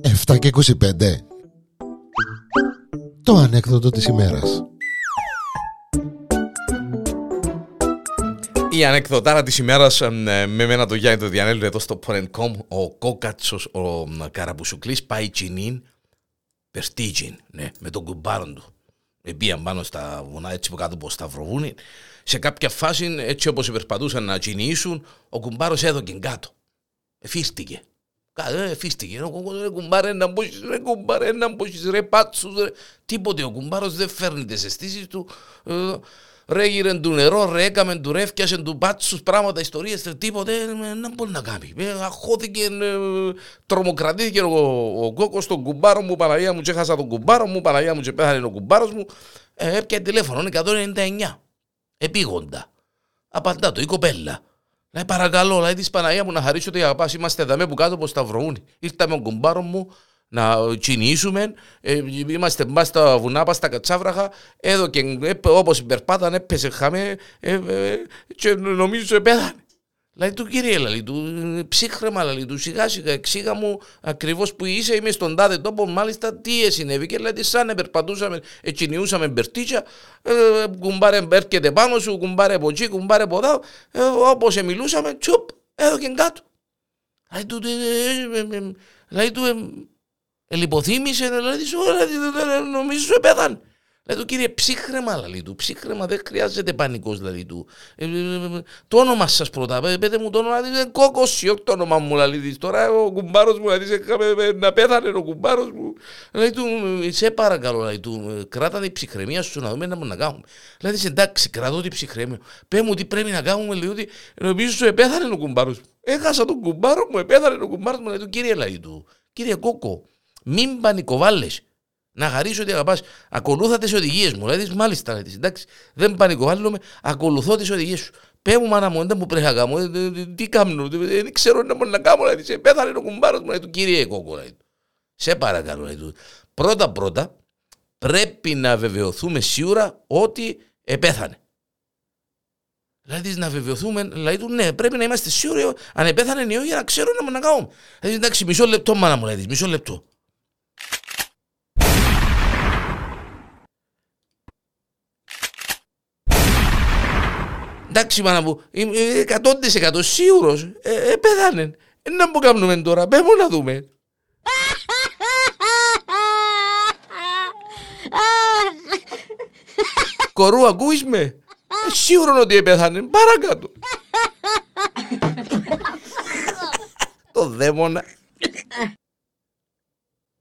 Εφτά και 25 Το ανέκδοτο της ημέρας. Η ανεκδοτάρα της ημέρας ε, με μένα το Γιάννη το Διανέλου εδώ στο Porn.com ο Κόκατσος, ο Καραμπουσουκλής πάει τσινίν Περστίτζιν, ναι, με τον κουμπάρον του. Επίαν πάνω στα βουνά έτσι που κάτω από Σταυροβούνι. Σε κάποια φάση, έτσι όπως περπατούσαν να τσινήσουν, ο κουμπάρος έδωκε κάτω. Εφίστηκε. Εφίστηκε. Ο κουμπάρε να μπούσεις, ρε κουμπάρε να μπούσεις, ρε πάτσους, ρε. Τίποτε, ο κουμπάρος δεν φέρνει τις αισθήσεις του. Ε, ρε γύρε του νερό, ρε έκαμε του ρε, φτιάσε του πάτσους πράγματα, ιστορίες, τίποτε, δεν μπορεί να κάνει. Ε, αχώθηκε, ε, τρομοκρατήθηκε ο, ο κόκκος στον κουμπάρο μου, Παναγία μου, και έχασα τον κουμπάρο μου, Παναγία μου και πέθανε ο κουμπάρος μου. Ε, έπια τηλέφωνο, 199. Επίγοντα. Απαντά το, η κοπέλα. Λέει παρακαλώ, λέει της Παναγία μου να χαρίσω ότι αγαπάς, είμαστε εδώ που κάτω από Σταυροούνι. Ήρθαμε ο κουμπάρος μου, να κινήσουμε. Ε, είμαστε μπας στα βουνά, μπας στα κατσάβραχα. Εδώ και ε, όπως περπάταν έπεσε χαμέ ε, ε, και νομίζω πέθανε. Λέει του κύριε, λέει του ψύχρεμα, λέει του σιγά σιγά, εξήγα μου ακριβώς που είσαι, είμαι στον τάδε τόπο, μάλιστα τι συνέβη. Και λέει, σαν περπατούσαμε, εκκινιούσαμε μπερτίτσα, ε, κουμπάρε έρχεται πάνω σου, κουμπάρε από εκεί, κουμπάρε από εδώ, ε, όπως μιλούσαμε, τσουπ, εδώ και κάτω. Λέει του, λέει του, Ελυποθύμησε, δηλαδή, νομίζω σου επέθανε. Λέει του κύριε ψύχρεμα, λέει του, ψύχρεμα δεν χρειάζεται πανικός, δηλαδή του. Ε, ε, ε, το όνομα σας πρώτα, πέτε μου το όνομα, δηλαδή, κόκκος, όχι το όνομα μου, δηλαδή, τώρα ο κουμπάρος μου, δηλαδή, να πέθανε ο κουμπάρος μου. Λέει του, σε παρακαλώ, λέει του, κράτα την ψυχραιμία σου να δούμε να μπορούμε να κάνουμε. Δηλαδή, εντάξει, κρατώ την ψυχραιμία. Πέ μου τι πρέπει να κάνουμε, λέει, ότι νομίζω σου επέθανε ο κουμπάρος μου. Έχασα τον κουμπάρο μου, επέθανε ο κουμπάρος μου, λέει του, κύριε, λέει του, κύριε Κόκο, μην πανικοβάλλε. Να χαρίσω ότι αγαπάς. Ακολούθα τις οδηγίες μου. Δηλαδή, μάλιστα, λέει, εντάξει, δεν πανικοβάλλομαι, ακολουθώ τις οδηγίες σου. Πε μου, μάνα μου, δεν μου πρέπει να κάνω. Ε, ε, τι κάνω, δεν ξέρω να μπορώ να κάνω. Δηλαδή, σε πέθανε ο κουμπάρος μου, λέει του κύριε Κόκο. Λέει. Σε παρακαλώ, λέει Πρώτα-πρώτα, πρέπει να βεβαιωθούμε σίγουρα ότι επέθανε. Δηλαδή να βεβαιωθούμε, δηλαδή του ναι, πρέπει να είμαστε σίγουροι αν επέθανε ή όχι για να ξέρω να μου να κάνουμε. Δηλαδή εντάξει, μισό λεπτό, μάνα μου, λέει, μισό λεπτό. Εντάξει μάνα μου, είμαι 100% σίγουρος, ε, ε, πέθανε. Ε, να μου κάνουμε τώρα, πέ μου να δούμε. Κορού, ακούεις με; Ε, σίγουρο ότι πέθανε, παρακάτω. Το δαίμονα.